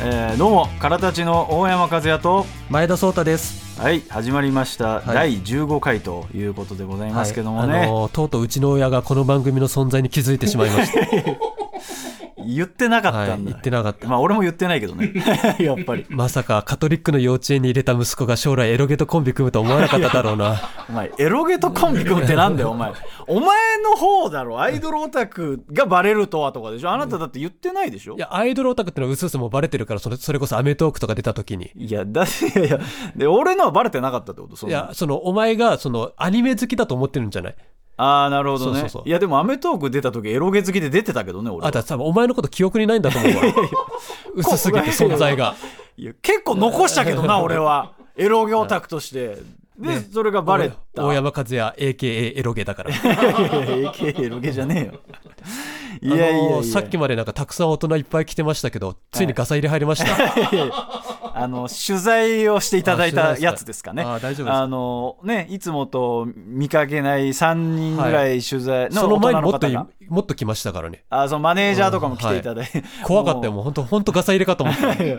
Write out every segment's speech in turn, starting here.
えーどうもからたちの大山和也と。前田壮太です。はい始まりました、い。第15回ということでございますけどもね、はい。あのーとうとううちの親がこの番組の存在に気づいてしまいました。言ってなかったんだ、はい、言ってなかった。まあ俺も言ってないけどね。やっぱり。まさかカトリックの幼稚園に入れた息子が将来エロゲとコンビ組むと思わなかっただろうな。お前エロゲとコンビ組むってなんだよお前。お前の方だろ。アイドルオタクがバレるとはとかでしょ？あなただって言ってないでしょ？いや、アイドルオタクってのはうすうす。もうバレてるから、それそれこそアメトーークとか出た時に。いやだいやいや。で俺のはバレてなかったってこと？いや、その、お前が、その、アニメ好きだと思ってるんじゃない？ああなるほどね。そうそうそう。いやでも『アメトーーク』出た時エロゲ好きで出てたけどね俺は。あ、だ多分お前のこと記憶にないんだと思うわ。薄すぎて存在が。いや結構残したけどな俺は。エロゲオタクとして。で、それがバレた。大山和也 AKA エロゲだから。いやいや AK エロゲじゃねえよ。いやいやいや、あのーさっきまでなんかたくさん大人いっぱい来てましたけど、ついにガサ入れ入りました。あの取材をしていただいたやつですかねあ大丈夫あのねいつもと見かけない3人ぐらい取材のその大前にもっともっと来ましたからね。あそのマネージャーとかも来ていただいて、怖かったよ、もう本当本当ガサ入れかと思った。い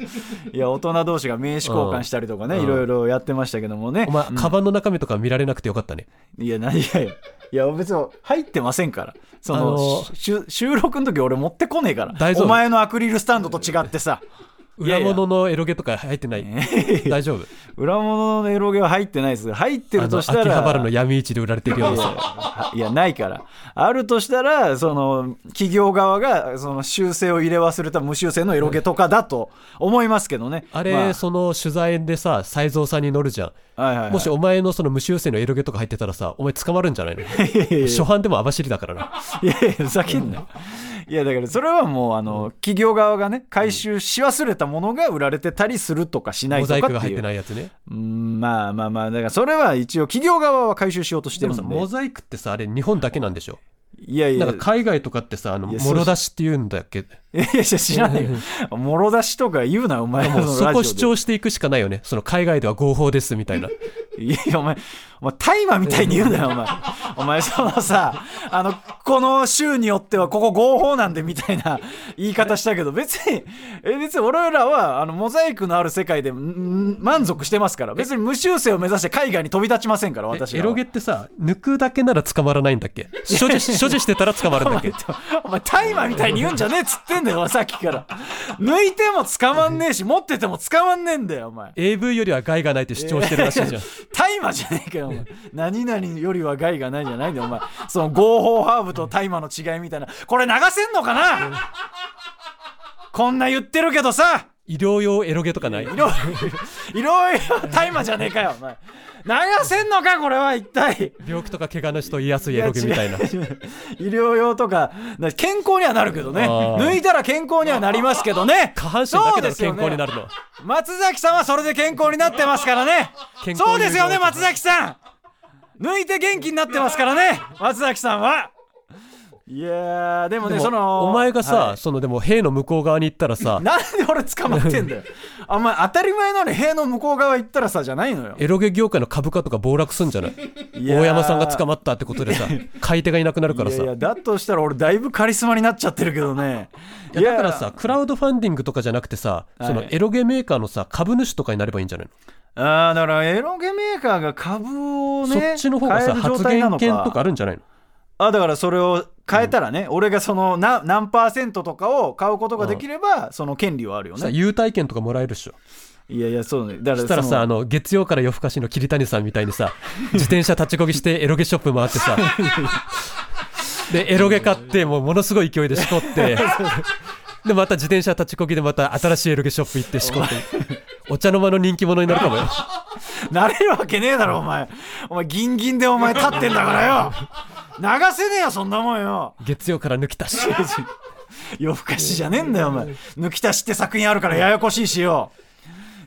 や大人同士が名刺交換したりとかね、うんいろいろやってましたけどもねお前、うんカバンの中身とか見られなくてよかったね。いや、ないやいや。いや、別に入ってませんから。その、収録の時俺持ってこねえから。大丈夫お前のアクリルスタンドと違ってさ。いや裏いや物のエロゲとか入ってない？大丈夫？裏物のエロゲは入ってないです。入ってるとしたら。秋葉原の闇市で売られてるような いやないから。あるとしたら、その、企業側が、その、修正を入れ忘れた無修正のエロゲとかだと思いますけどね。あれ、まその取材でさ、斎蔵さんに乗るじゃん。はいはいはいもしお前のその無修正のエロゲとか入ってたらさ、お前捕まるんじゃないのいやいやいや初版でも網走だからな。いやいや、ふざけんなよ。いや、だからそれはもう、あの、企業側がね、回収し忘れたものが売られてたりするとかしないモとかっていう。ザイクが入ってないやつね。うんまあまあまあ、だからそれは一応企業側は回収しようとしてでもさ、るんで。モザイクってさ、あれ日本だけなんでしょ？いやいや、なんか海外とかってさ、あの、いやもろ出しって言うんだっけ？いやいや、知らないよ。もろ出しとか言うな、お前もうそこ主張していくしかないよね。その海外では合法ですみたいな。いや、お前、お前、大麻みたいに言うなよ、お前。お前、そのさ、あの、この州によってはここ合法なんでみたいな言い方したけど、別に、え、別に俺らは、あの、モザイクのある世界で、ん満足してますから、別に無修正を目指して海外に飛び立ちませんから、え私らは。エロゲってさ、抜くだけなら捕まらないんだっけ？所持所持してたら捕まるんだっけ？お前、大麻みたいに言うんじゃねえっつってんだよ、さっきから。抜いても捕まんねえし、持ってても捕まんねえんだよ、お前。AV よりは害がないって主張してるらしいじゃん。大麻じゃねえかよ、お前。何々よりは害がないじゃないんだよ、お前。その合法ハーブと大麻の違いみたいな。これ流せんのかな？こんな言ってるけどさ、医療用エロゲとかない？いろいろ、大麻じゃねえかよ、お前。流せんのか、これは一体。病気とか怪我の人を癒やすエロゲみたいな。医療用とか、な健康にはなるけどね。抜いたら健康にはなりますけどね。下半身だけだろ健康になるの。松崎さんはそれで健康になってますからねそうですよね松崎さん抜いて元気になってますからね松崎さんはいやーでもねそのお前がさ、はい。そのでも塀の向こう側に行ったらさ、なんで俺捕まってんだよ。あんま当たり前なのに塀の向こう側行ったらさじゃないのよ。エロゲ業界の株価とか暴落すんじゃない？大山さんが捕まったってことでさ、買い手がいなくなるからさ。いやいやだとしたら俺だいぶカリスマになっちゃってるけどね。いやだからさ、クラウドファンディングとかじゃなくてさ、そのはいエロゲメーカーのさ、株主とかになればいいんじゃないの、あーだからエロゲメーカーが株をねそっちの方がさ、発言権とかあるんじゃないの？あだからそれを変えたらね、俺がそのな何パーセントとかを買うことができれば、その権利はあるよさ、ね。優待券とかもらえるっしょ。いやいや、そうね。だからしたらさ、あの、月曜から夜更かしの桐谷さんみたいにさ、自転車立ちこぎしてエロゲショップ回ってさ、で、エロゲ買って、もうものすごい勢いでしこって、で、また自転車立ちこぎでまた新しいエロゲショップ行ってしこって、お茶の間の人気者になるかもよ。なれるわけねえだろ、お前。お前、ギンギンでお前立ってんだからよ。流せねえよ、そんなもんよ。月曜から抜き足し。夜更かしじゃねえんだよ、お前。抜き足しって作品あるからややこしいしよ。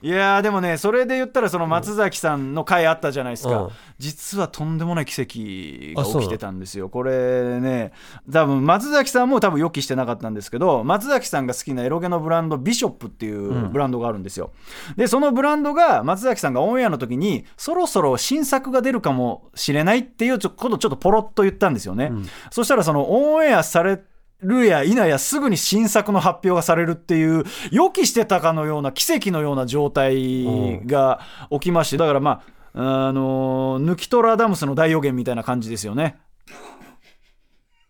いやーでもねそれで言ったらその松崎さんの回あったじゃないですか、うん。実はとんでもない奇跡が起きてたんですよ。これね多分松崎さんも多分予期してなかったんですけど松崎さんが好きなエロゲのブランドビショップっていうブランドがあるんですよ、でそのブランドが松崎さんがオンエアの時にそろそろ新作が出るかもしれないっていうちょことをちょっとポロッと言ったんですよね、そしたらそのオンエアされるや否やすぐに新作の発表がされるっていう予期してたかのような奇跡のような状態が起きましてだからまああの抜きトラダムスの大予言みたいな感じですよね。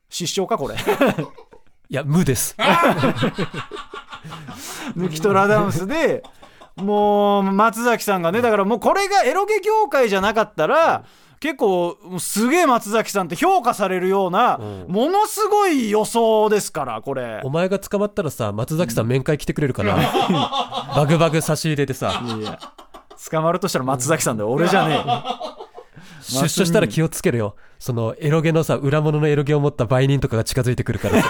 失笑かこれ。いや無です。抜きトラダムスでもう松崎さんがねだからもうこれがエロゲ業界じゃなかったら結構すげえ松崎さんって評価されるようなものすごい予想ですからこれ。お前が捕まったらさ松崎さん面会来てくれるかな。バグバグ差し入れでさ。いや捕まるとしたら松崎さんだよ俺じゃねえよ。出所したら気をつけるよ。そのエロゲのさ裏物のエロゲを持った売人とかが近づいてくるからさ。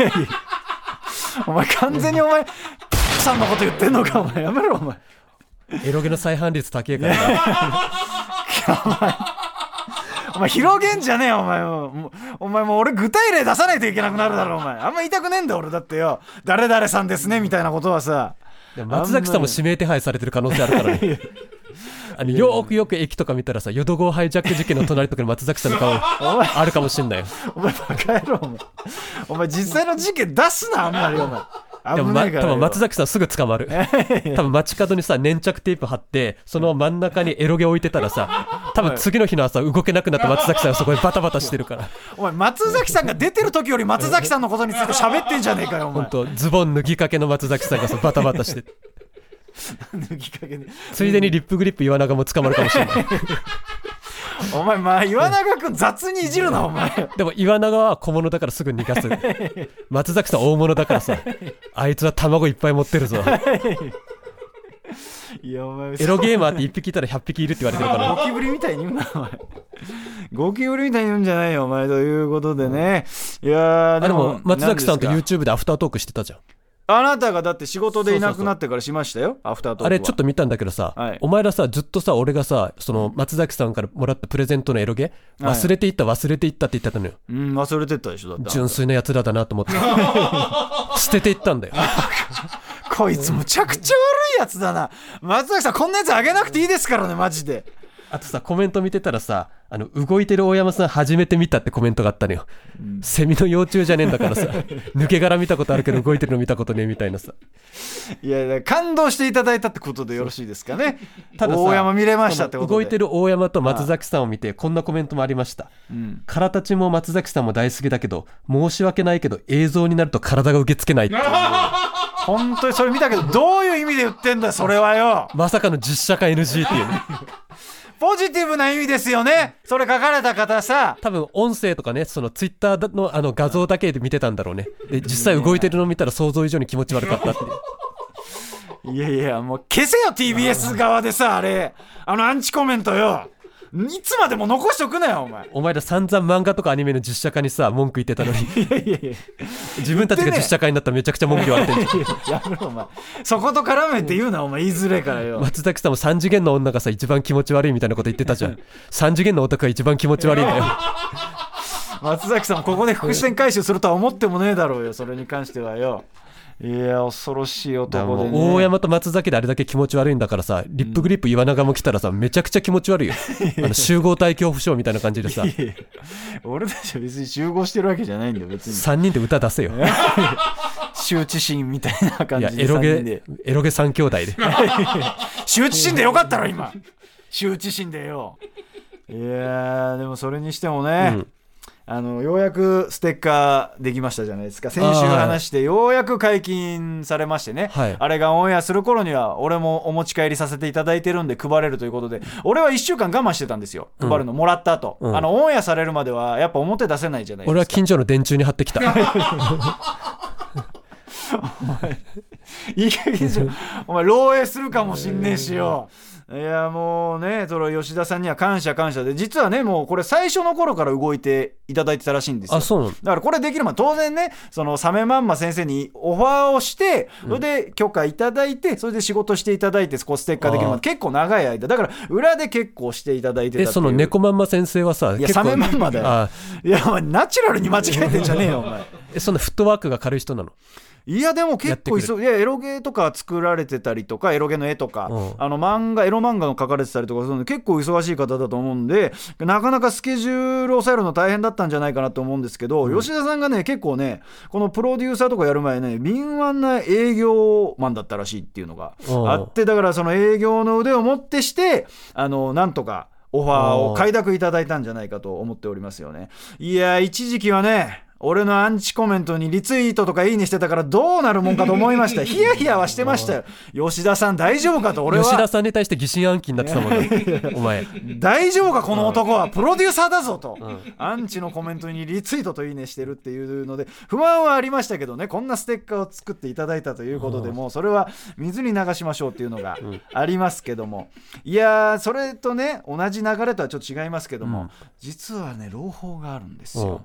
お前完全にお前さんのこと言ってんのかお前。やめろお前。エロゲの再犯率高えからなお前広げんじゃねえよお前も。お前もう俺具体例出さないといけなくなるだろお前。あんま言いたくねえんだよ俺だってよ。誰々さんですねみたいなことはさ。松崎さんも指名手配されてる可能性あるからね。あのよーくよく駅とか見たらさ淀号ハイジャック事件の隣とかに松崎さんの顔あるかもしんないよ。お前バカ野郎お前。お前実際の事件出すなあんまりお前でも、ま、多分松崎さんすぐ捕まる。多分街角にさ粘着テープ貼ってその真ん中にエロゲ置いてたらさ 多分次の日の朝動けなくなった松崎さんがそこでバタバタしてるから。お前松崎さんが出てる時より松崎さんのことについて喋ってんじゃねえかよお前。本当ズボン脱ぎかけの松崎さんがさバタバタして。脱ぎかけで。ついでにリップグリップ岩永も捕まるかもしれない お前まあ岩永君雑にいじるなお前。でも岩永は小物だからすぐ逃がす。松崎さん大物だからさあいつは卵いっぱい持ってるぞ。いやお前エロゲーマーって1匹いたら100匹いるって言われてるから。ゴキブリみたいに言うなお前。ゴキブリみたいに言うんじゃないよお前ということでね。いやーあでも松崎さんと YouTube でアフタートークしてたじゃんあなたがだって仕事でいなくなってからしましたよアフタートークは。あれちょっと見たんだけどさ、はい。お前らさずっとさ俺がさその松崎さんからもらったプレゼントのエロゲ？はい。忘れていった忘れていったって言ってたのよ。うん忘れてったでしょだって。純粋なやつらだなと思って。捨てていったんだよ。こいつむちゃくちゃ悪いやつだな。松崎さんこんなやつあげなくていいですからねマジで。あとさコメント見てたらさあの動いてる大山さん初めて見たってコメントがあったのよ、セミの幼虫じゃねえんだからさ。抜け殻見たことあるけど動いてるの見たことねえみたいなさ。いやいや感動していただいたってことでよろしいですかね。たださ大山見れましたってこと動いてる大山と松崎さんを見てこんなコメントもありました。うん。空たちも松崎さんも大好きだけど申し訳ないけど映像になると体が受け付けないって 本当にそれ見たけどどういう意味で言ってんだよそれはよ。まさかの実写化 NG っていうねポジティブな意味ですよね。それ書かれた方さ。多分音声とかねそのツイッターのあの画像だけで見てたんだろうね。で実際動いてるのを見たら想像以上に気持ち悪かったっていやいやもう消せよ TBS 側でさあれ。あのアンチコメントよいつまでも残しとくなよお前。お前ら散々漫画とかアニメの実写化にさ文句言ってたのに。いやいやいや。自分たちが実写化になったらめちゃくちゃ文句言われてるやめろお前そこと絡めて言うなお前言いづれえからよ松崎さんも3次元の女がさ一番気持ち悪いみたいなこと言ってたじゃん3次元の男が一番気持ち悪いんだよ松崎さんもここで伏線回収するとは思ってもねえだろうよそれに関してはよいや恐ろしい男でね。大山と松崎であれだけ気持ち悪いんだからさリップグリップ岩永も来たらさめちゃくちゃ気持ち悪いよ。あの集合体恐怖症みたいな感じでさ。俺たちは別に集合してるわけじゃないんだよ別に。3人で歌出せよ。羞恥心みたいな感じでエロゲエロゲ3兄弟で。羞恥心でよかったろ今。羞恥心でよ。いやーでもそれにしてもね、うんあのようやくステッカーできましたじゃないですか。先週話してようやく解禁されましてね、はい。あれがオンエアする頃には俺もお持ち帰りさせていただいてるんで配れるということで俺は1週間我慢してたんですよ。配るのもらった後、うん。あのオンエアされるまではやっぱ表出せないじゃないですか。俺は近所の電柱に貼ってきた。いい加減にしろお前漏洩するかもしんねえしよ。いやもうねその吉田さんには感謝感謝で実はねもうこれ最初の頃から動いていただいてたらしいんですよ。あそうなのだからこれできるま当然ねそのサメマンマ先生にオファーをしてそれで許可いただいてそれで仕事していただいてこうステッカーできるまで結構長い間。だから裏で結構していただいてたえその猫まんま先生はさいやサメまんまだよ。あいやナチュラルに間違えてんじゃねえよお前。えそんなフットワークが軽い人なの？いやでも結構いやエロゲとか作られてたりとかエロゲの絵とか、うん。あの漫画エロ漫画の描かれてたりとかするので結構忙しい方だと思うんでなかなかスケジュールを抑えるの大変だったんじゃないかなと思うんですけど、吉田さんがね結構ねこのプロデューサーとかやる前ね敏腕な営業マンだったらしいっていうのがうん。あってだからその営業の腕をもってしてあのなんとかオファーを快諾いただいたんじゃないかと思っておりますよね。いや一時期はね俺のアンチコメントにリツイートとかいいねしてたからどうなるもんかと思いました。ヒヤヒヤはしてましたよ。吉田さん大丈夫かと俺は。吉田さんに対して疑心暗鬼になってたもんね。お前。大丈夫かこの男はプロデューサーだぞと、アンチのコメントにリツイートといいねしてるっていうので不満はありましたけどねこんなステッカーを作っていただいたということで、もうそれは水に流しましょうっていうのがありますけども、いやーそれとね同じ流れとはちょっと違いますけども、実はね朗報があるんですよ。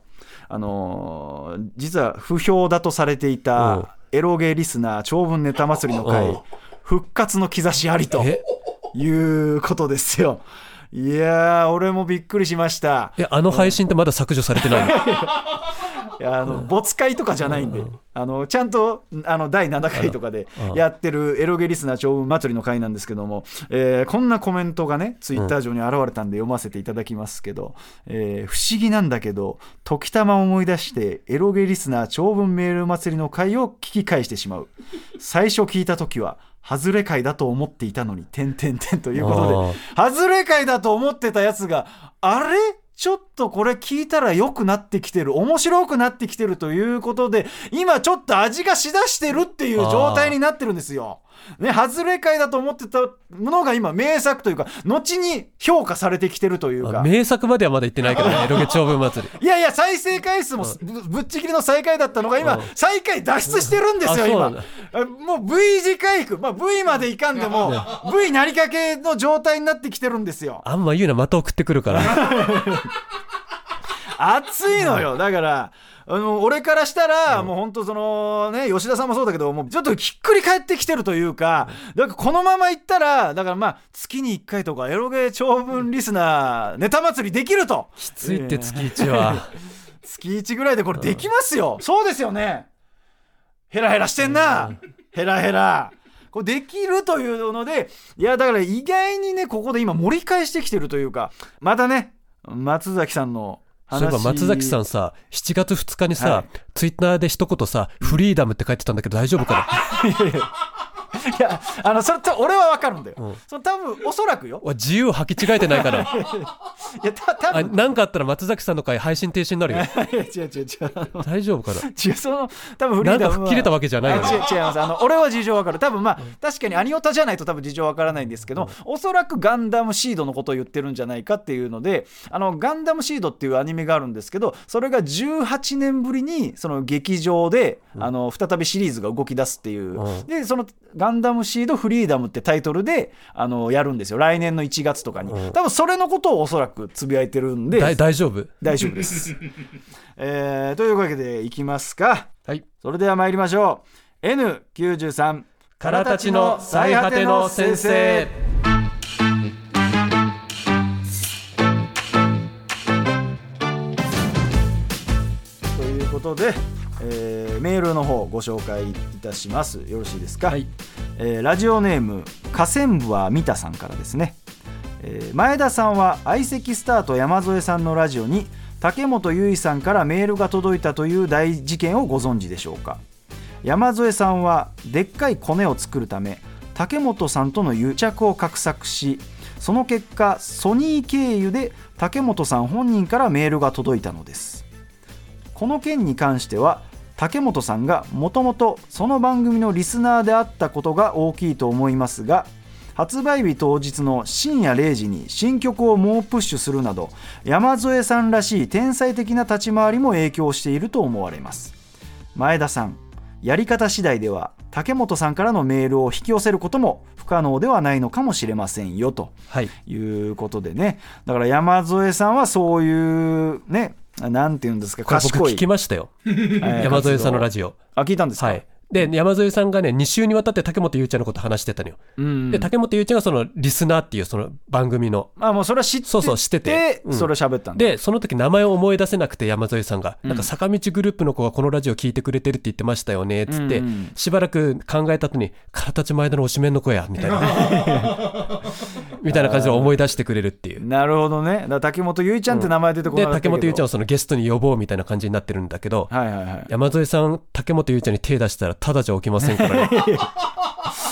あのー実は不評だとされていうんたエロゲリスナー長文ネタ祭りのうん会復活の兆しありと。え？いうことですよ。いやー、俺もびっくりしました。えあの配信ってまだ削除されてないの？あの没会とかじゃないんで、あのちゃんとあの第7回とかでうん。やってるエロゲリスナー長文祭りの会なんですけども、えーこんなコメントがね、ツイッター上に現れたんで読ませていただきますけど、えー不思議なんだけど、時たま思い出して、エロゲリスナー長文メール祭りの会を聞き返してしまう。最初聞いた時は、外れ会だと思っていたのに、点々点ということで、外れ会だと思ってたやつが、あれ？ちょっとこれ聞いたら良くなってきてる、面白くなってきてるということで、今ちょっと味がしだしてるっていう状態になってるんですよ。ね、外れ会だと思ってたものが今名作というか、後に評価されてきてるというか。あ名作まではまだ言ってないけどねエロゲ長文祭り。いやいや、再生回数もぶぶっちぎりの最下位だったのが今うん、最下位脱出してるんですよ、今。もう V 字回復、まあ、V までいかんでも、V なりかけの状態になってきてるんですよ。あんま言うなまた送ってくるから。熱いのよ。だから、あの、俺からしたら、もう本当そのね、吉田さんもそうだけど、もうちょっとひっくり返ってきてるというか、だからこのままいったら、だからまあ、月に1回とかエロゲー長文リスナーネタ祭りできると。きついって月一は 月1ぐらいでこれできますよ。そうですよね。ヘラヘラしてんな。ヘラヘラ。これできるというので、いや、だから意外にね、ここで今盛り返してきてるというか、またね、松崎さんの話そういえば松崎さんさ7月2日にさ、はい。ツイッターで一言さ「フリーダム」って書いてたんだけど大丈夫か いや、あの、それ俺はわかるんだよ。うん。その多分、おそらくよ。な自由履き違えてないから。いや、た多あ分、なんかあったら松崎さんの回配信停止になるよ。違う違う違う。大丈夫かな？違う、その、多分フリなんかーダムは。吹っ切れたわけじゃないよあ違うね違います。あの俺は事情わかる。多分まあ、確かにアニオタじゃないと多分事情わからないんですけど、おそらくガンダムシードのことを言ってるんじゃないかっていうのであのガンダムシードっていうアニメがあるんですけどそれが18年ぶりにその劇場で、あの再びシリーズが動き出すっていう、うん。でそのガンダムシードフリーダムってタイトルであのやるんですよ。来年の1月とかに、うん。多分それのことをおそらくつぶやいてるんで。大丈夫？大丈夫です、えーというわけでいきますか。はい。それでは参りましょう。N93 からたちの最果ての先生。ということで、えーメールの方ご紹介いたします。よろしいですか、はい。えーラジオネーム河川部は三田さんからですね、えー前田さんは相席スタート山添さんのラジオに竹本結衣さんからメールが届いたという大事件をご存知でしょうか？山添さんはでっかいコネを作るため竹本さんとの癒着を画策しその結果ソニー経由で竹本さん本人からメールが届いたのですこの件に関しては竹本さんがもともとその番組のリスナーであったことが大きいと思いますが発売日当日の深夜0時に新曲を猛プッシュするなど山添さんらしい天才的な立ち回りも影響していると思われます。前田さんやり方次第では竹本さんからのメールを引き寄せることも不可能ではないのかもしれませんよとはい。いうことでね。だから山添さんはそういうねなんていうんですか？これ僕賢い。聞きましたよ。えー山添さんのラジジオオあ聞いたんですか、はい。で山添さんがね2週にわたって竹本ゆうちゃんのこと話してたのよ。うん。で竹本ゆうちゃんがそのリスナーっていうその番組の。まあもうそれは知っててそうそう知ってて。うん。それを喋ったんだ。でその時名前を思い出せなくて山添さんが、うん。なんか坂道グループの子がこのラジオ聞いてくれてるって言ってましたよねっつって、うんうんしばらく考えた後に形前田の推しメンの子やみたいな みたいな感じで思い出してくれるっていう。なるほどね。だ竹本結衣ちゃんって名前出てこなでかったけど、竹本ゆうちゃんをそのゲストに呼ぼうみたいな感じになってるんだけどはいはいはい。山添さん竹本ゆうちゃんに手出したらただじゃ起きませんからね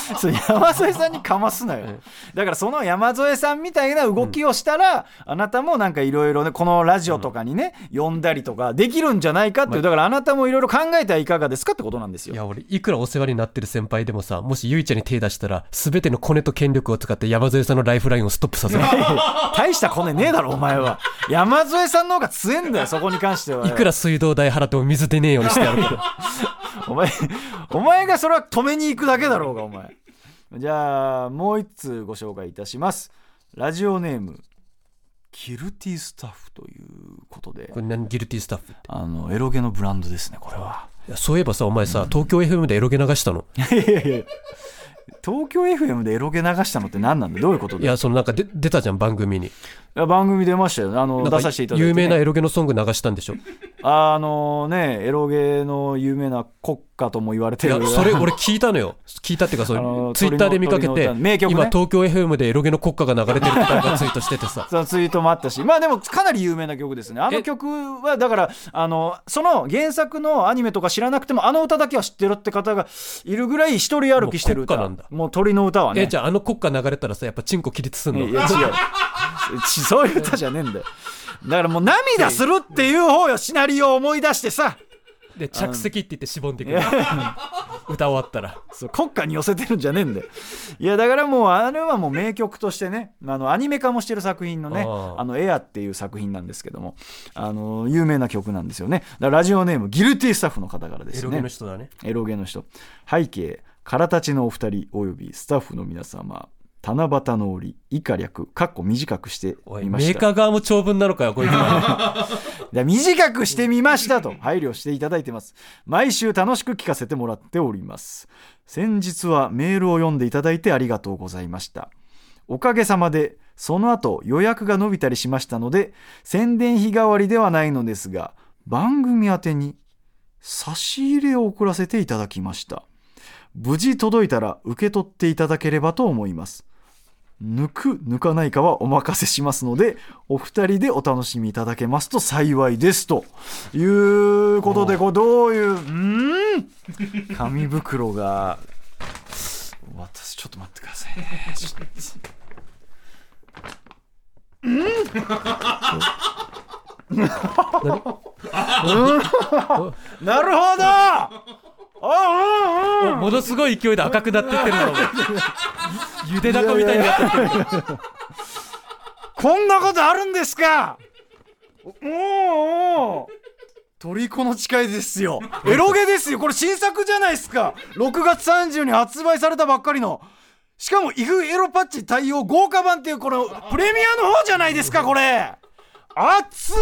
そう山添さんにかますなよ、だからその山添さんみたいな動きをしたら、あなたもなんかいろいろねこのラジオとかにね、呼んだりとかできるんじゃないかっていう。だからあなたもいろいろ考えてはいかがですかってことなんですよ。いや俺いくらお世話になってる先輩でもさもしゆいちゃんに手出したら全てのコネと権力を使って山添さんのライフラインをストップさせる。大したコネねえだろお前は。山添さんの方が強えんだよそこに関しては。いくら水道代払っても水出ねえようにしてやるから お前お前がそれは止めに行くだけだろうがお前。じゃあもう一通ご紹介いたします。ラジオネームキルティスタッフということで。これ何ギルティスタッフって？あのエロゲのブランドですねこれは。いやそういえばさお前さ東京 FM でエロゲ流したの？いやいやいや。東京 FM でエロゲ流したのって何なんだ？どういうことだいやそのなんかで出たじゃん番組に。いや番組出ましたよあの出させていただいて、ね、有名なエロゲのソング流したんでしょ？いあのねエロゲの有名な国歌とも言われてる。やそれ俺聞いたのよ。聞いたっていうかそあのれツイッターで見かけてね。今東京 FM でエロゲの国歌が流れてるってツイートしててさ。そのツイートもあったし。まあでもかなり有名な曲ですね。あのえ曲はだからあのその原作のアニメとか知らなくてもあの歌だけは知ってるって方がいるぐらい一人歩きしてる歌。もう国歌なんだ。もう鳥の歌はね。えじゃああの国歌流れたらさやっぱチンコ起立すんの？いや違う。ち そういう歌じゃねえんだよ。だからもう涙するっていう方よシナリオを思い出してさ。で着席って言ってしぼんでくる。歌終わったら。そう国歌に寄せてるんじゃねえんだよ。いやだからもうあれはもう名曲としてねあのアニメ化もしてる作品のねあ「あ。あのエア」っていう作品なんですけどもあの有名な曲なんですよね。ラジオネームギルティスタッフの方からですエロねゲの人だね。エロゲの人。背景からたちのお二人およびスタッフの皆様七夕の折以下略かっこ短くしてみました。カー側も長文なのかよこいつは。で短くしてみましたと配慮していただいてます。毎週楽しく聞かせてもらっております。先日はメールを読んでいただいてありがとうございました。おかげさまでその後予約が伸びたりしましたので宣伝費代わりではないのですが番組宛てに差し入れを送らせていただきました。無事届いたら受け取っていただければと思います抜く抜かないかはお任せしますのでお二人でお楽しみいただけますと幸いですということでこれどういううーん？紙袋が私ちょっと待ってくださいね。ちょっとうん？なるほどものすごい勢いで赤くなってってるの ゆでだこみたいになってる。こんなことあるんですか？おおトリコの誓いですよ。エロゲですよ。これ新作じゃないですか。6月30に発売されたばっかりの。しかもイフエロパッチ対応豪華版っていうこのプレミアの方じゃないですかこれ。熱っ！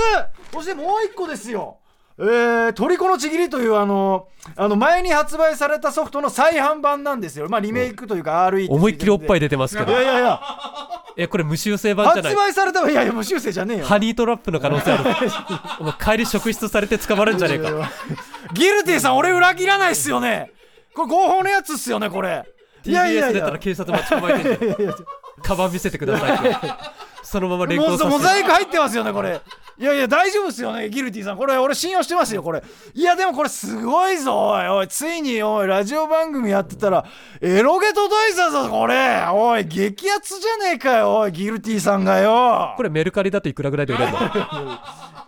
そしてもう一個ですよえー、トリコのちぎりというあのあの前に発売されたソフトの再販版なんですよ。まあリメイクというか RE 思いっきりおっぱいで出てますけど。いやいやいや。えこれ無修正版じゃない？発売されたいやいや無修正じゃねえよ。ハニートラップの可能性ある お前帰り職質されて捕まるんじゃねえか。ギルティさん俺裏切らないっすよね。これ合法のやつっすよねこれ。いやいや TBS 出たら警察待ち構えてんじゃん。カバン見せてくださいってそのまま連モ行させて。モザイク入ってますよねこれ。いやいや大丈夫っすよねギルティさん。これ俺信用してますよこれ。いやでもこれすごいぞおいおいついにおいラジオ番組やってたらエロゲ届いたぞこれ。おい激アツじゃねえかよおいギルティさんがよ。これメルカリだといくらぐらいで売れるの？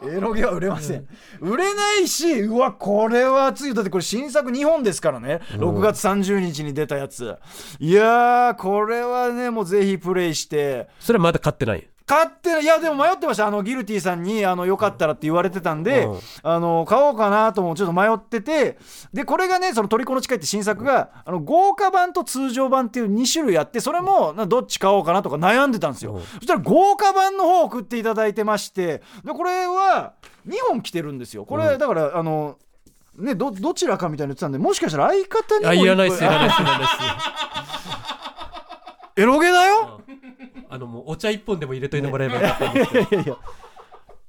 エロゲは売れません、売れないしうわこれは熱い。よだってこれ新作2本ですからね。6月30日に出たやつ。いやーこれはねもうぜひプレイして。それはまだ買ってない買っていやでも迷ってました。あのギルティさんにあのよかったらって言われてたんで、うん。あの買おうかなともちょっと迷っててでこれがねその「トリコの誓い」って新作があの豪華版と通常版っていう2種類あってそれもなどっち買おうかなとか悩んでたんですよ、うん。そしたら豪華版の方を送っていただいてましてでこれは2本来てるんですよ。これ、うん。だからあのねどどちらかみたいな言ってたんでもしかしたら相方にもあい。らないすいらないっすいらないっすエロゲだよ？あのもうお茶一本でも入れといてもらえばよかったんですけど。いやいや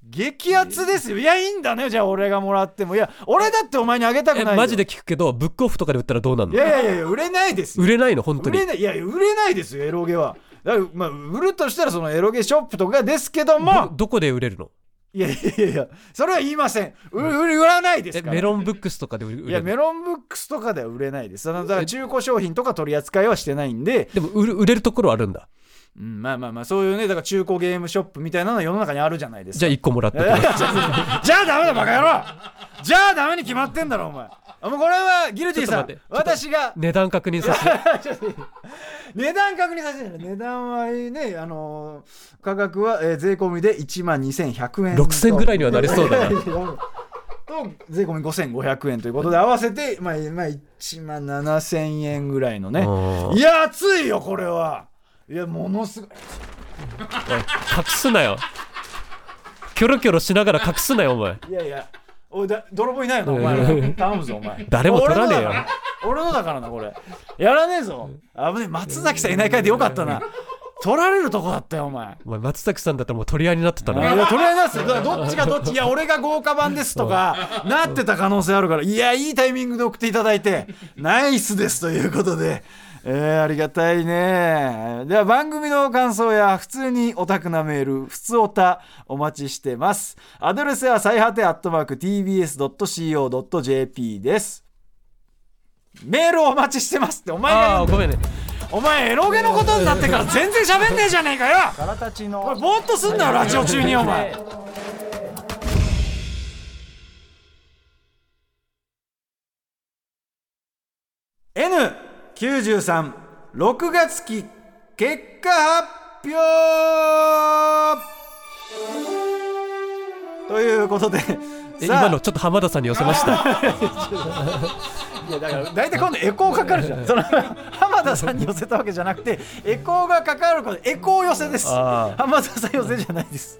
激アツですよ。いやいいんだね。じゃあ俺がもらっても。いや俺だってお前にあげたくないよ。えマジで聞くけどブックオフとかで売ったらどうなんの？いやいやいやいや売れないですよ。売れないの本当に。売れないいや売れないですよエロゲは。だからまあ売るとしたらそのエロゲショップとかですけどどもどこで売れるの？いやいやいやそれは言いません。売売売らないですから。えメロンブックスとかで売れる？いやメロンブックスとかでは売れないです。だから中古商品とか取り扱いはしてないんで、でも売る売れるところあるんだうん、まあまあまあそういうねだから中古ゲームショップみたいなの世の中にあるじゃないですか。じゃあ1個もらってじゃあダメだバカ野郎。じゃあダメに決まってんだろお前。あもうこれはギルティさん私が値段確認させて。値段確認させて。ね値段はねあのー価格は、えー税込みで1万2100円と。6000ぐらいにはなりそうだな。と税込み5500円ということで合わせて、まあまあ、1万7000円ぐらいのね。うんいや熱いよこれはいやものすごい。隠すなよ。キョロキョロしながら隠すなよお前。いやいやおいだ泥棒いないよなお前ら。頼むぞお前。誰も取らねえよ。俺のだからなこれ。やらねえぞ。危ねえ松崎さんいない回でよかったな。取られるとこだったよお前。お前松崎さんだったらもう取り合いになってたいなやとりあえずだどっちがどっちいや俺が豪華版ですとかなってた可能性あるから。いやいいタイミングで送っていただいてナイスですということで。えー、ありがたいね。では番組の感想や普通にオタクなメール普通オタお待ちしてます。アドレスは最果てアットマーク TBS.CO.JP です。メールお待ちしてますってお前がごめんね。お前エロゲのことになってから全然喋んねえじゃねえかよ。からたちのぼーっとすんなよラジオ中にお前 N936 月期結果発表。ということで今のちょっと浜田さんに寄せました。いやだから大体今度エコーかかるじゃん。その浜田さんに寄せたわけじゃなくてエコーがかかることエコー寄せです。浜田さん寄せじゃないです、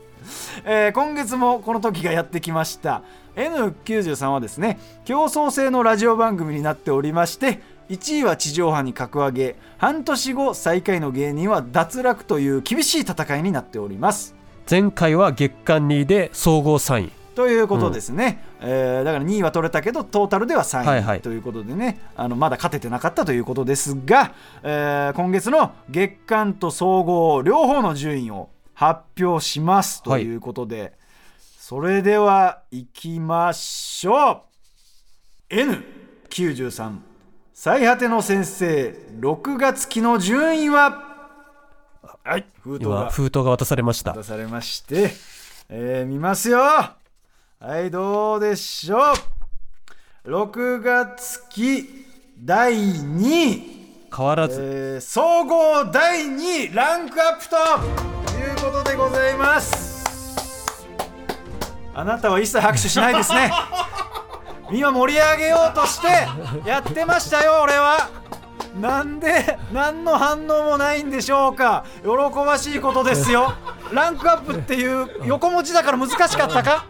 えー今月もこの時がやってきました。N93 はですね競争性のラジオ番組になっておりまして1位は地上波に格上げ半年後最下位の芸人は脱落という厳しい戦いになっております。前回は月間2位で総合3位。ということですね、えーだから2位は取れたけどトータルでは3位、はいはい。ということでね。あのまだ勝ててなかったということですが、えー今月の月間と総合両方の順位を発表しますということで、それではいきましょう。N93 最果ての先生6月期の順位は？はい。封筒今が封筒が渡されました。出されまして、えー見ますよ。はいどうでしょう。6月期第2位、変わらず。えー総合第2位ランクアップということでございます。あなたは一切拍手しないですね 今盛り上げようとしてやってましたよ俺は。なんで何の反応もないんでしょうか。喜ばしいことですよ。ランクアップっていう横文字だから難しかったか。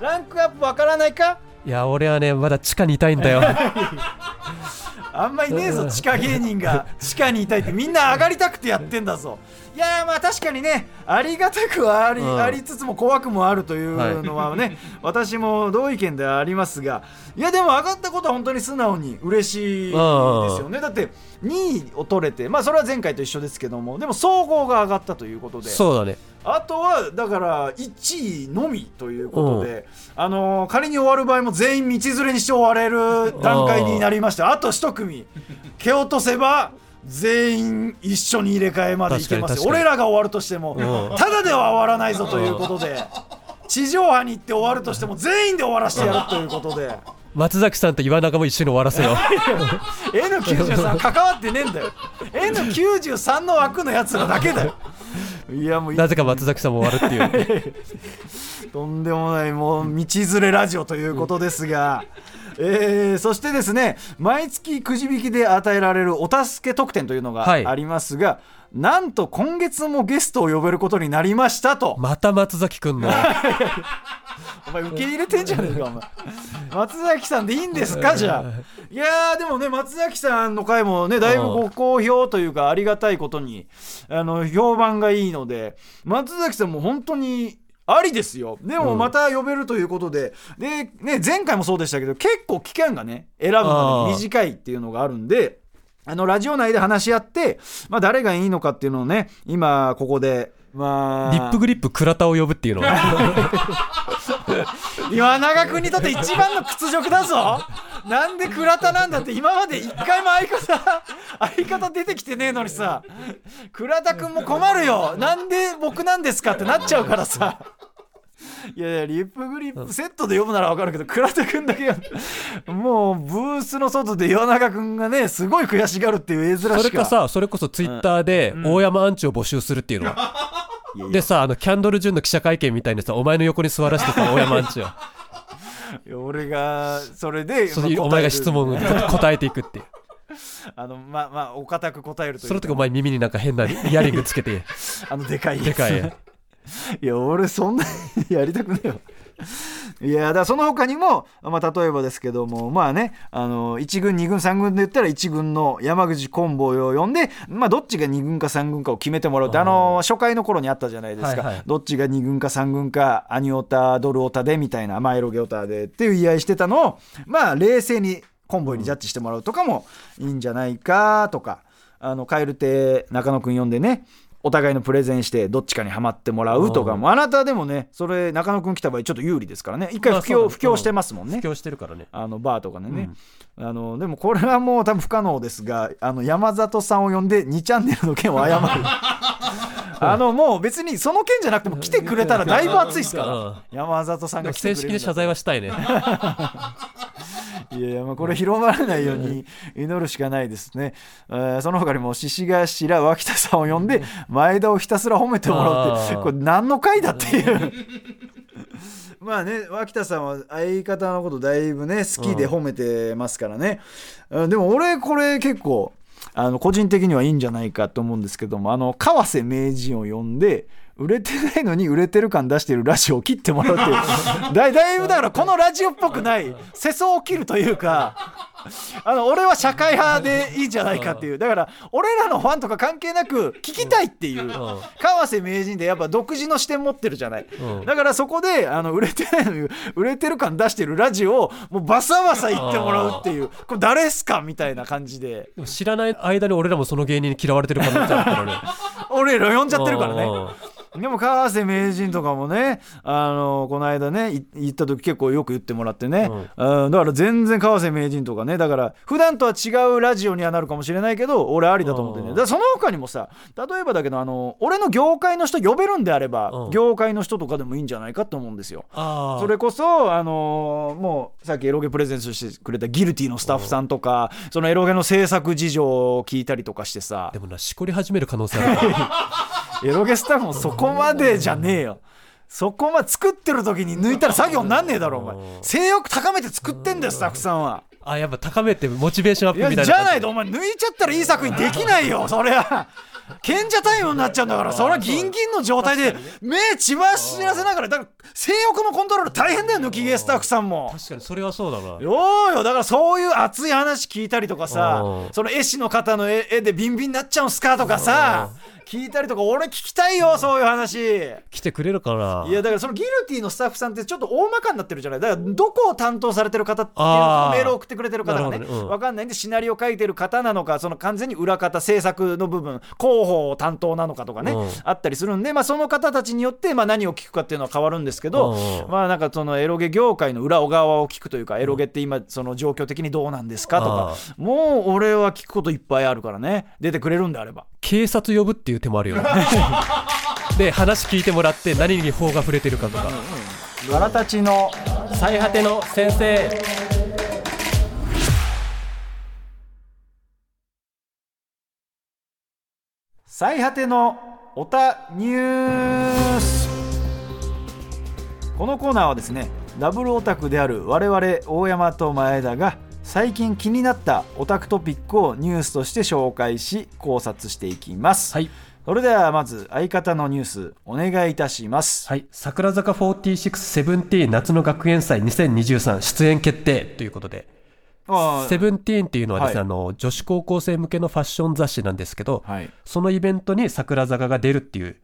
ランクアップわからないか。いや俺はねまだ地下にいたいんだよ。あんまいねえぞ地下芸人が。地下にいたいって。みんな上がりたくてやってんだぞいやーまあ確かにねありがたくはあり,、うん。ありつつも怖くもあるというのはね、私も同意見ではありますがいやでも上がったことは本当に素直に嬉しいですよね。だって2位を取れてまあそれは前回と一緒ですけどもでも総合が上がったということで。そうだね。あとはだから1位のみということで、あのー仮に終わる場合も全員道連れにして終われる段階になりましたあと一組蹴落とせば全員一緒に入れ替えまでいけます俺らが終わるとしても、うん。ただでは終わらないぞということで地上波に行って終わるとしても全員で終わらせてやるということで。松崎さんと岩永も一緒に終わらせよう。N93 関わってねえんだよ。N93 の枠のやつらだけだよ。いやもうい。なぜか松崎さんも終わるっていう。とんでもないもう道連れラジオということですが、えーそしてですね毎月くじ引きで与えられるお助け特典というのがはい。ありますが、なんと今月もゲストを呼べることになりましたと、また松崎くんの。お前受け入れてんじゃねえかお前。松崎さんでいいんですか じゃあ。いやーでもね松崎さんの回もねだいぶご好評というかありがたいことにあの評判がいいので松崎さんも本当にありですよ。でもまた呼べるということで、で、ね、前回もそうでしたけど結構期間がね選ぶのに短いっていうのがあるんであのラジオ内で話し合って、まあ、誰がいいのかっていうのをね今ここでまあ。リップグリップ倉田を呼ぶっていうの岩永君にとって一番の屈辱だぞなんで倉田なんだって今まで一回も相方相方出てきてねえのにさ倉田君も困るよ。なんで僕なんですかってなっちゃうからさ。いやいやリップグリップセットで読むなら分かるけど倉田君だけがもうブースの外で岩永君がねすごい悔しがるっていう絵面しか。それかさそれこそツイッターで大山アンチを募集するっていうのいやいや。でさあのキャンドル・ジュンの記者会見みたいにさお前の横に座らせてさ大山アンチをいや俺がそれでそまあ答えるお前が質問を答えていくっていう。あのまあまあお堅く答えるというその時お前耳になんか変なイヤリングつけて。あのでかいやつ。でかいいや俺そんな やりたくねえよいやだその他にも、まあ、例えばですけどもまあねあの1軍2軍3軍で言ったら1軍の山口コンボイを呼んで、まあ、どっちが2軍か3軍かを決めてもらうってあの初回の頃にあったじゃないですか、はいはい。どっちが2軍か3軍かアニオタドルオタでみたいなマイロゲオタでっていう言い合いしてたのをまあ冷静にコンボイにジャッジしてもらうとかもいいんじゃないかとか、あの蛙亭中野くん呼んでねお互いのプレゼンしてどっちかにはまってもらうとかも。あなたでもねそれ中野くん来た場合ちょっと有利ですからね。一回布教布教してますもんね。布教してるからね。あのバーとかでね、あのでもこれはもう多分不可能ですがあの山里さんを呼んで2チャンネルの件を謝る あのもう別にその件じゃなくても来てくれたらだいぶ熱いですから。山里さんが来てくれ正式に謝罪はしたいねいやいやまあこれ広まらないように祈るしかないですね、えーその他にも獅子頭脇田さんを呼んで前田をひたすら褒めてもらうってこれ何の回だっていう。まあね脇田さんは相方のことだいぶね好きで褒めてますからね、うん。でも俺これ結構あの個人的にはいいんじゃないかと思うんですけどもあの川瀬名人を呼んで売れてないのに売れてる感出してるラジオを切ってもらうっていう。だだいぶだからこのラジオっぽくない。世相を切るというか あの俺は社会派でいいんじゃないかっていう。だから俺らのファンとか関係なく聞きたいっていう川瀬名人でやっぱ独自の視点持ってるじゃない。うん。だからそこであの売れてないのに売れてる感出してるラジオをもうバサバサ言ってもらうっていう。これ誰っすかみたいな感じで。でも知らない間に俺らもその芸人に嫌われてる可能性あるからね。俺ら呼んじゃってるからね。うんでも川瀬名人とかもねあのこの間ねい行った時結構よく言ってもらってね、うん。だから全然川瀬名人とかねだから普段とは違うラジオにはなるかもしれないけど俺ありだと思ってねうん。だその他にもさ例えばだけどあの俺の業界の人呼べるんであれば、うん。業界の人とかでもいいんじゃないかと思うんですよ。それこそ、あのーもうさっきエロゲプレゼンスしてくれたギルティのスタッフさんとか、そのエロゲの制作事情を聞いたりとかしてさ。でもなしこり始める可能性ある エロゲスタッフもそこまでじゃねえよ。そこまで作ってる時に抜いたら作業になんねえだろお前。性欲高めて作ってんだよスタッフさんは。あやっぱ高めてモチベーションアップみたいな。じゃないとお前抜いちゃったらいい作品できないよそりゃ。賢者タイムになっちゃうんだからそれはギンギンの状態で目血走らせながらだから性欲のコントロール大変だよ抜き毛スタッフさんも。確かにそれはそうだな。よーよだからそういう熱い話聞いたりとかさうん。その絵師の方の絵絵でビンビンになっちゃうんすかとかさ聞いたりとか俺聞きたいよそういう話。来てくれるかないやだからそのギルティのスタッフさんってちょっと大まかになってるじゃない。だからどこを担当されてる方っていうのメールを送ってくれてる方がね分かんないんでシナリオ書いてる方なのかその完全に裏方制作の部分広報担当なのかとかね、うん。あったりするんで、まあ、その方たちによってまあ何を聞くかっていうのは変わるんですけど、うん。まあなんかそのエロゲ業界の裏側を聞くというかエロゲって今その状況的にどうなんですかとかあもう俺は聞くこといっぱいあるからね出てくれるんであれば。警察呼ぶっていう手もあるよね。で話聞いてもらって何に法が触れてるかとか。ガラたちの最果ての先生。最果てのおたニュース。このコーナーはですねダブルオタクである我々大山と前田が最近気になったオタクトピックをニュースとして紹介し考察していきます、はい、それではまず相方のニュースお願いいたします、はい、桜坂46セブンティーン夏の学園祭2023出演決定ということで。セブンティーンっていうのはですね、はい。あの女子高校生向けのファッション雑誌なんですけど、はい。そのイベントに桜坂が出るっていう。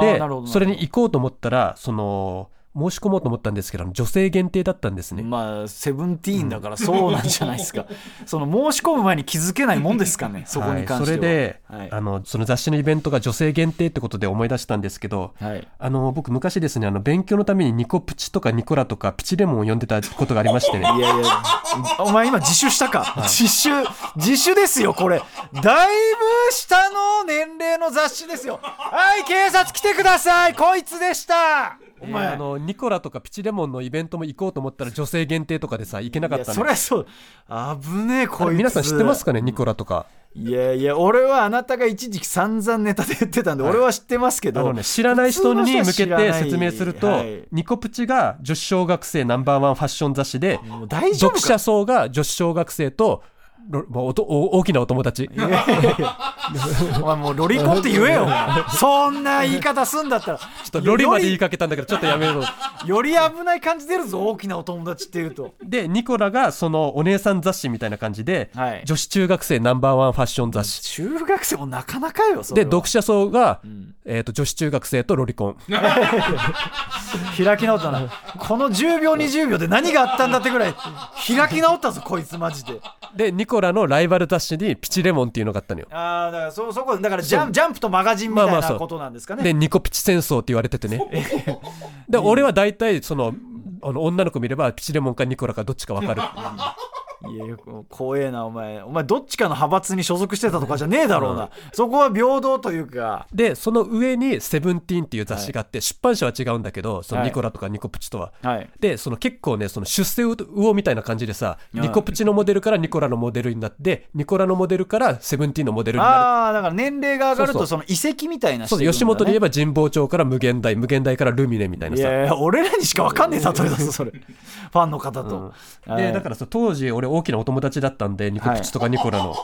でそれに行こうと思ったらその申し込もうと思ったんですけど女性限定だったんですね、まあセブンティーンだからそうなんじゃないですか、その申し込む前に気づけないもんですかねそこに関しては、はい、それで、はい。あのその雑誌のイベントが女性限定ってことで思い出したんですけどはい。あの僕昔ですねあの勉強のためにニコプチとかニコラとかピチレモンを読んでたことがありましてね。いやいや、お前今自首したか、自首、自首ですよ、これ。だいぶ下の年齢の雑誌ですよ。はい、警察来てください、こいつでした。お前、あのニコラとかピチレモンのイベントも行こうと思ったら女性限定とかでさ行けなかったのそりゃそう。危ねえ、こいつ。皆さん知ってますかねニコラとかいやいや、俺はあなたが一時期散々ネタで言ってたんで、俺は知ってますけど。ね、知らない人に向けて説明すると、はいニコプチが女子小学生ナンバーワンファッション雑誌で読者層が女子小学生とろもうおとお大きなお友達 お前もうロリコンって言えよ。そんな言い方すんだったら。ちょっとロリまで言いかけたんだけどちょっとやめろ より危ない感じ出るぞ、大きなお友達っていうと。でニコラがそのお姉さん雑誌みたいな感じで、はい女子中学生ナンバーワンファッション雑誌中学生もなかなかよ、で読者層が、んえー、と女子中学生とロリコン 開き直ったな。この10秒、20秒で何があったんだってぐらい、開き直ったぞ、こいつマジで。でニコラのライバル雑誌にピチレモンっていうのがあったのよ。ああ、だからそ、そこ、だからジャンジャンプとマガジンみたいなことなんですかね。でニコピチ戦争って言われててね。で俺は大体そのあの女の子見ればピチレモンかニコラかどっちか分かるいや、怖えな、お前。お前、どっちかの派閥に所属してたとかじゃねえだろうな。そこは平等というか。でその上に「セブンティーンっていう雑誌があって、出版社は違うんだけどそのはいニコラとかニコプチとは。はい。でその結構ねその出世魚みたいな感じでさうんニコプチのモデルからニコラのモデルになってニコラのモデルからセブンティーンのモデルになるああ、だから年齢が上がると、そうその遺跡みたいなそう吉本で言えば神保町から無限大無限大からルミネみたいないさやいや、俺らにしか分かんねえ例えだぞ、それ。ファンの方と。でだからさ当時俺大きなお友達だったんでニコプチとかニコラの、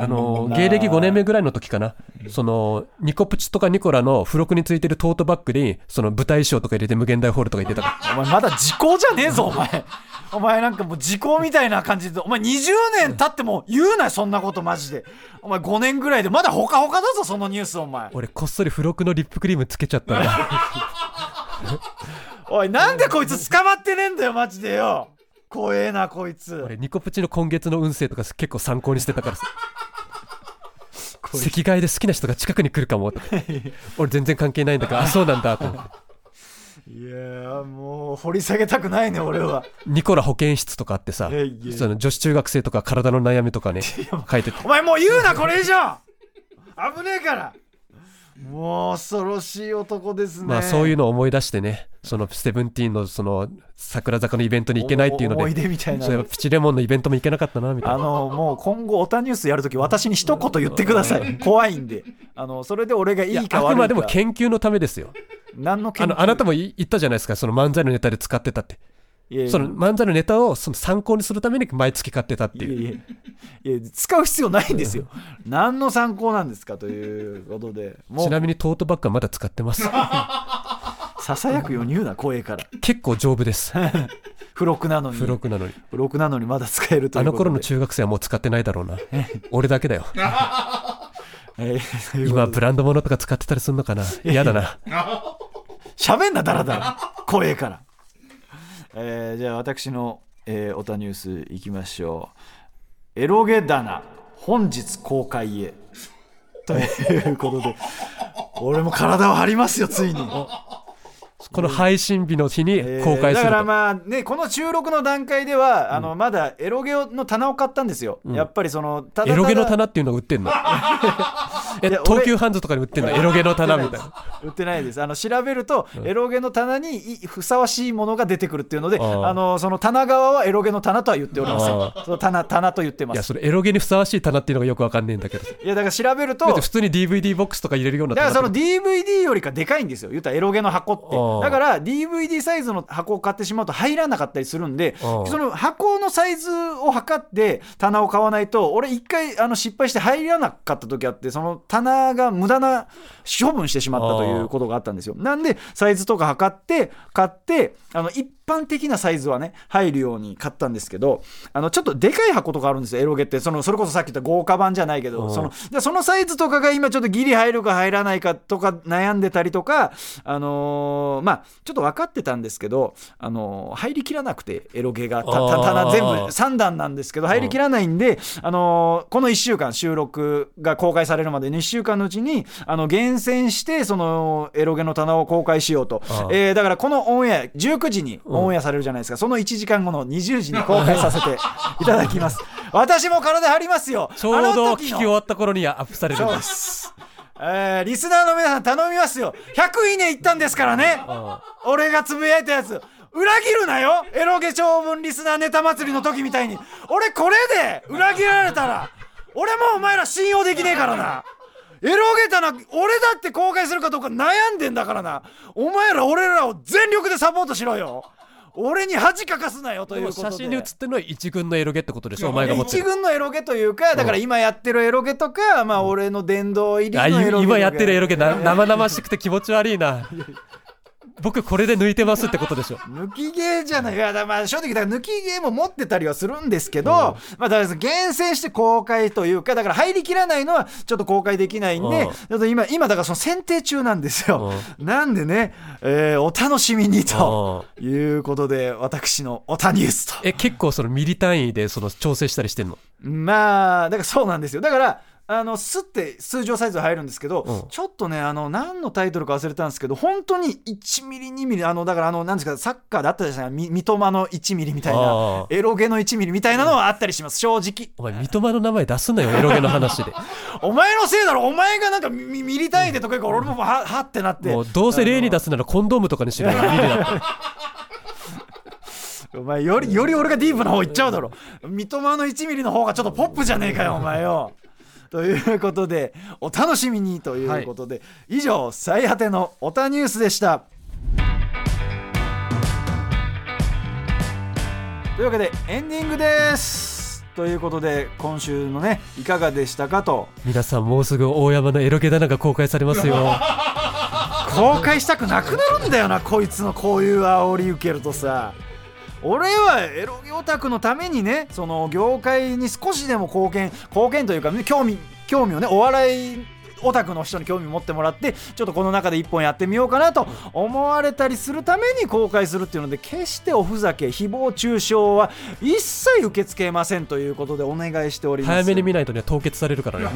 あの芸歴5年目ぐらいの時かな。そのニコプチとかニコラの付録についてるトートバッグにその舞台衣装とか入れて無限大ホールとか行ってた。からお前まだ時効じゃねえぞお前。お前なんかもう時効みたいな感じで。お前20年経っても言うなよそんなことマジで。お前5年ぐらいでまだほかほかだぞそのニュースお前。俺こっそり付録のリップクリームつけちゃったんだ おいなんでこいつ捕まってねえんだよマジでよ怖えなこいつ。俺ニコプチの今月の運勢とか結構参考にしてたからさ。席替えで好きな人が近くに来るかもと。か俺全然関係ないんだからあそうなんだと思って。いやーもう掘り下げたくないね俺は。ニコラ保健室とかあってさその女子中学生とか体の悩みとかね書いてて。お前もう言うなこれ以上。危ねえからもう恐ろしい男ですね。まあそういうのを思い出してねそのセブンティーンのその桜坂のイベントに行けないっていうのお思いで出みたいなそういえばピチレモンのイベントも行けなかったなみたいあなのもう今後オタニュースやるとき私に一言言ってください。怖いんで。あのそれで俺がいいか悪いか。あくまでも研究のためですよ。何の研究？あのあなたも言言ったじゃないですかその漫才のネタで使ってたってその漫才のネタをその参考にするために毎月買ってたっていう。いや使う必要ないんですよ。何の参考なんですかということでちなみにトートバッグはまだ使ってます。ささやくように言うな声から。結構丈夫です。付録なのに。付録なのに。付録なのにまだ使えるとあの頃の中学生はもう使ってないだろうな。俺だけだよ。今ブランド物とか使ってたりするのかな？嫌だな。喋んなだらだら怖えから、えーじゃあ私の、えーオタニュースいきましょう。エロゲ棚本日公開へ。ということで俺も体を張りますよついに。この配信日の日にえー。公開すると、だからまあねこの収録の段階では、あのまだエロゲの棚を買ったんですよ、やっぱりそのエロゲの棚っていうのが売ってんの？え東急ハンズとかに売ってんの？エロゲの棚みたいな。売ってないです。あの調べると、うん。エロゲの棚にいふさわしいものが出てくるっていうのであのその棚側はエロゲの棚とは言っておりませんあその棚棚と言ってます。いやそれエロゲにふさわしい棚っていうのがよくわかんねえんだけどいやだから調べると普通に DVD ボックスとか入れるようなだからその棚 DVD よりかでかいんですよ。言ったらエロゲの箱ってだから DVD サイズの箱を買ってしまうと入らなかったりするんでその箱のサイズを測って棚を買わないと俺一回あの失敗して入らなかった時あってその棚が無駄な処分してしまったということがあったんですよ。なんでサイズとか測って買ってあの一般的なサイズはね入るように買ったんですけどあのちょっとでかい箱とかあるんですよエロゲって。そのそれこそさっき言った豪華版じゃないけうんどそのでそのサイズとかが今ちょっとギリ入るか入らないかとか悩んでたりとかあのーまあちょっと分かってたんですけど、あのー入りきらなくてエロゲが。た棚全部3段なんですけど入りきらないんで、あのーこの1週間収録が公開されるまでの1週間のうちにあの厳選してそのエロゲの棚を公開しようと、えーだからこのオンエア19時にオンエアされるじゃないですか、その1時間後の20時に公開させていただきます 私も体張りますよちょうど聞き終わった頃にはアップされるんでですす。えーリスナーの皆さん頼みますよ。100いいねいったんですからね。俺がつぶやいたやつ。裏切るなよエロゲ長文リスナーネタ祭りの時みたいに。俺これで裏切られたら、俺もお前ら信用できねえからな。エロゲたな、俺だって公開するかどうか悩んでんだからな。お前ら俺らを全力でサポートしろよ。俺に恥かかすなよということで。写真に写ってるのは一軍のエロゲってことでしょお前が持ってる。一軍のエロゲというかだから今やってるエロゲとか、まあ俺の殿堂入りのあエロゲとか。今やってるエロゲな生々しくて気持ち悪いな僕これで抜いてますってことでしょ。抜き毛じゃない。いやだまあ正直だから抜き毛も持ってたりはするんですけど、まあだから厳選して公開というかだから入りきらないのはちょっと公開できないんで、うん。ちょっと今今だからその選定中なんですよ、なんでね、えーお楽しみにということで私のおたニュースと。え結構そのミリ単位でその調整したりしてんの？まあだからそうなんですよ。だからあのスって通常サイズ入るんですけど、うん。ちょっとねあの何のタイトルか忘れたんですけど本当に1ミリ2ミリあのだからあのなんですかサッカーであったじゃないみ三笘の1ミリみたいなエロゲの1ミリみたいなのはあったりします正直。お前三笘の名前出すなよエロゲの話で。お前のせいだろお前がなんかミミリ単位でとか言うから俺もははってなって。もうどうせ例に出すならコンドームとかにしろよミリだって。お前よりより俺がディープな方行っちゃうだろ。三笘の1ミリの方がちょっとポップじゃねえかよお前よ ということでお楽しみにということで、以上最果てのオタニュースでした。というわけでエンディングです。ということで今週のねいかがでしたかと。皆さんもうすぐ大山のエロゲ棚が公開されますよ。公開したくなくなるんだよなこいつのこういう煽り受けるとさ俺はエロゲオタクのためにねその業界に少しでも貢献貢献というか興味興味をねお笑いオタクの人に興味持ってもらってちょっとこの中で一本やってみようかなと思われたりするために公開するっていうので決しておふざけ誹謗中傷は一切受け付けませんということでお願いしております。早めに見ないとね凍結されるからね。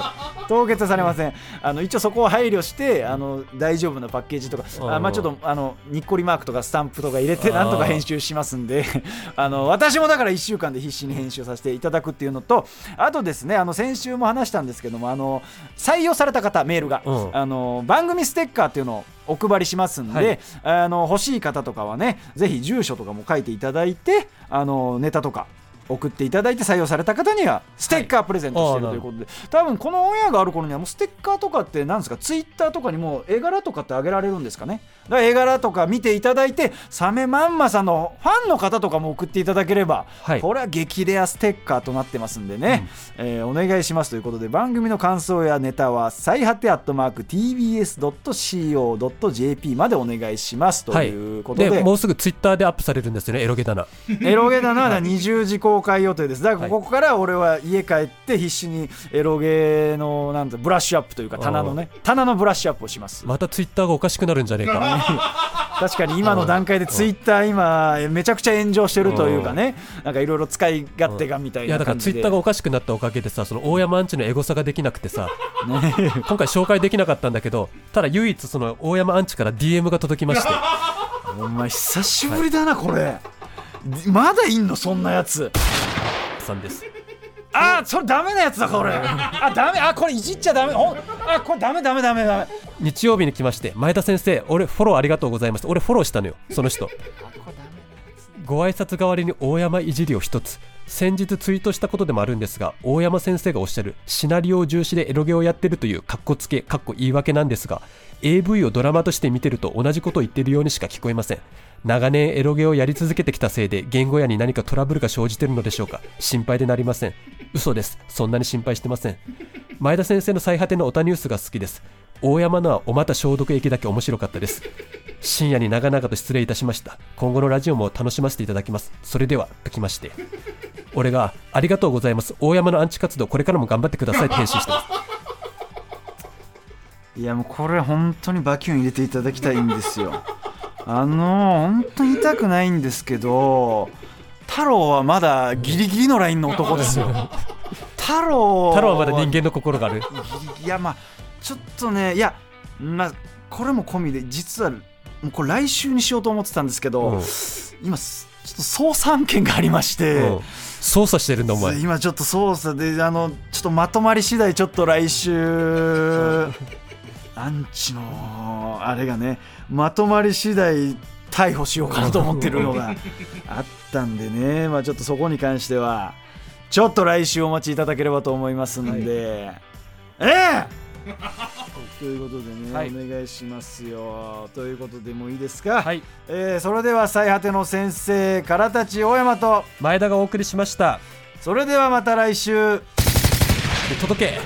凍結されません。あの一応そこを配慮してあの大丈夫なパッケージとかあまあちょっとあのにっこりマークとかスタンプとか入れてなんとか編集しますんで あの私もだから1週間で必死に編集させていただくっていうのとあとですねあの先週も話したんですけどもあの採用された方メールが、うん。あの番組ステッカーっていうのをお配りしますんで、はい。あの欲しい方とかはねぜひ住所とかも書いていただいてあのネタとか送っていただいて採用された方にはステッカープレゼントしているということで、多分このオンエアがある頃にはもうステッカーとかって何ですか？ツイッターとかにも絵柄とかってあげられるんですかね？だから絵柄とか見ていただいてサメまんまさんのファンの方とかも送っていただければ、はい。これは激レアステッカーとなってますんでね、えーお願いしますということで番組の感想やネタは最果てアットマーク TBS.CO.JP までお願いしますとはいいうことで、でもうすぐツイッターでアップされるんですよねエロゲ棚エロゲだな20時公開予定です。だからここから俺は家帰って必死にエロゲのなんてブラッシュアップというか棚のね棚のブラッシュアップをします。またツイッターがおかしくなるんじゃねえか。確かに今の段階でツイッター今めちゃくちゃ炎上してるというかねなんかいろいろ使い勝手がみたいいやだからツイッターがおかしくなったおかげでさその大山アンチのエゴサができなくてさ。今回紹介できなかったんだけどただ唯一その大山アンチから DM が届きまして。お前久しぶりだなこれまだいんのそんなやつ。さんです。あーそれダメなやつだこれあダメあこれいじっちゃダメ。ほんあこれダメダメダメダメ。日曜日に来まして前田先生俺フォローありがとうございます俺フォローしたのよその人。ご挨拶代わりに大山いじりを一つ。先日ツイートしたことでもあるんですが大山先生がおっしゃるシナリオ重視でエロゲをやってるというカッコつけカッコ言い訳なんですが AV をドラマとして見てると同じことを言ってるようにしか聞こえません長年エロゲをやり続けてきたせいで言語やに何かトラブルが生じてるのでしょうか。心配でなりません。嘘です。そんなに心配してません。前田先生の最果てのオタニュースが好きです。大山のはおまた消毒液だけ面白かったです。深夜に長々と失礼いたしました。今後のラジオも楽しませていただきます。それではときまして。俺がありがとうございます。大山のアンチ活動これからも頑張ってくださいって返信してます。いやもうこれ本当にバキュン入れていただきたいんですよ。あの本当に痛くないんですけど太郎はまだギリギリのラインの男ですよ。太郎。太郎はまだ人間の心がある。いやまあちょっとねいやまあこれも込みで実はもうこれ来週にしようと思ってたんですけど、うん。今すちょっと捜査案件がありまして、うん。操作してるんだお前。今ちょっと捜査であのちょっとまとまり次第ちょっと来週 アンチのあれがねまとまり次第逮捕しようかなと思ってるのが あったんでね。まあちょっとそこに関してはちょっと来週お待ちいただければと思いますんで、ええ！ということでね、はい。お願いしますよ。ということでもういいですか、はい。えーそれでは最果ての先生からたち大山と。前田がお送りしました。それではまた来週。届け